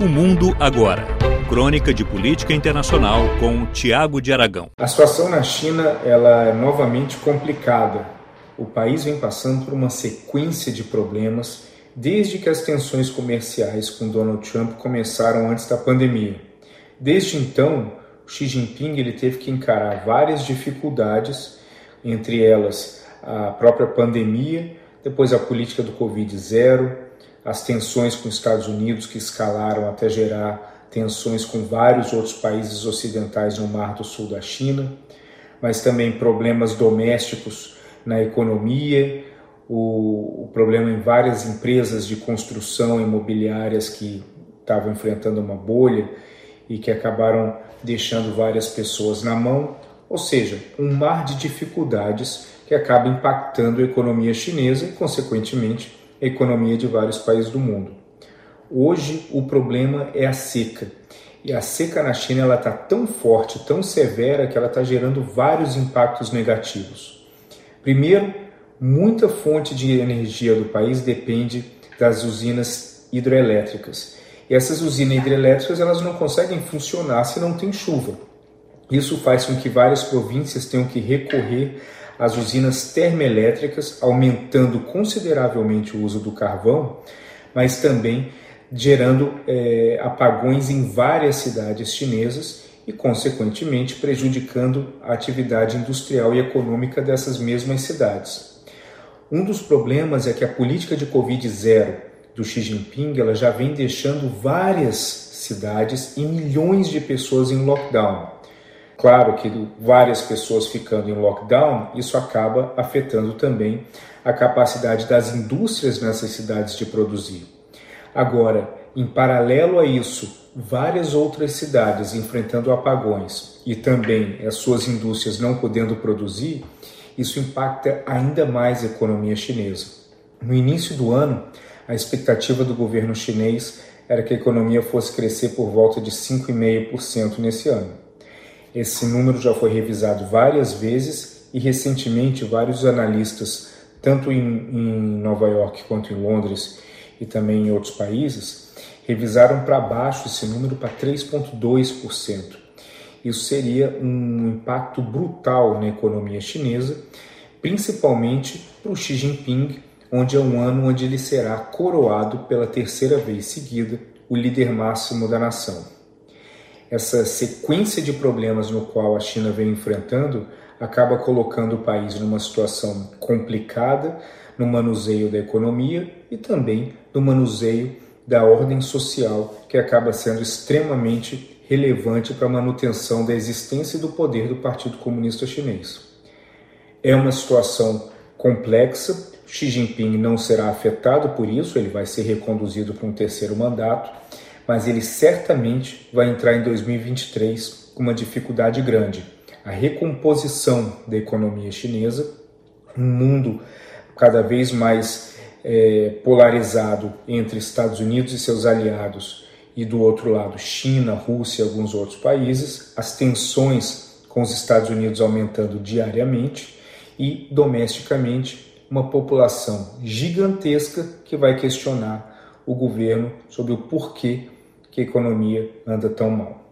O Mundo Agora. Crônica de Política Internacional com Tiago de Aragão. A situação na China ela é novamente complicada. O país vem passando por uma sequência de problemas desde que as tensões comerciais com Donald Trump começaram antes da pandemia. Desde então, Xi Jinping ele teve que encarar várias dificuldades, entre elas a própria pandemia, depois a política do Covid zero, as tensões com os Estados Unidos que escalaram até gerar tensões com vários outros países ocidentais no Mar do Sul da China, mas também problemas domésticos na economia, o, o problema em várias empresas de construção imobiliárias que estavam enfrentando uma bolha e que acabaram deixando várias pessoas na mão, ou seja, um mar de dificuldades que acaba impactando a economia chinesa e, consequentemente, economia de vários países do mundo. Hoje o problema é a seca. E a seca na China está tão forte, tão severa, que ela está gerando vários impactos negativos. Primeiro, muita fonte de energia do país depende das usinas hidrelétricas. E essas usinas hidrelétricas elas não conseguem funcionar se não tem chuva. Isso faz com que várias províncias tenham que recorrer às usinas termoelétricas, aumentando consideravelmente o uso do carvão, mas também gerando é, apagões em várias cidades chinesas e, consequentemente, prejudicando a atividade industrial e econômica dessas mesmas cidades. Um dos problemas é que a política de Covid zero do Xi Jinping ela já vem deixando várias cidades e milhões de pessoas em lockdown. Claro que várias pessoas ficando em lockdown, isso acaba afetando também a capacidade das indústrias nessas cidades de produzir. Agora, em paralelo a isso, várias outras cidades enfrentando apagões e também as suas indústrias não podendo produzir, isso impacta ainda mais a economia chinesa. No início do ano, a expectativa do governo chinês era que a economia fosse crescer por volta de 5,5% nesse ano. Esse número já foi revisado várias vezes e recentemente vários analistas, tanto em, em Nova York quanto em Londres e também em outros países, revisaram para baixo esse número para 3,2%. Isso seria um impacto brutal na economia chinesa, principalmente para o Xi Jinping, onde é um ano onde ele será coroado pela terceira vez seguida o líder máximo da nação essa sequência de problemas no qual a China vem enfrentando acaba colocando o país numa situação complicada no manuseio da economia e também no manuseio da ordem social, que acaba sendo extremamente relevante para a manutenção da existência e do poder do Partido Comunista Chinês. É uma situação complexa, Xi Jinping não será afetado por isso, ele vai ser reconduzido para um terceiro mandato mas ele certamente vai entrar em 2023 com uma dificuldade grande. A recomposição da economia chinesa, um mundo cada vez mais é, polarizado entre Estados Unidos e seus aliados, e do outro lado China, Rússia e alguns outros países, as tensões com os Estados Unidos aumentando diariamente e domesticamente uma população gigantesca que vai questionar o governo sobre o porquê que a economia anda tão mal.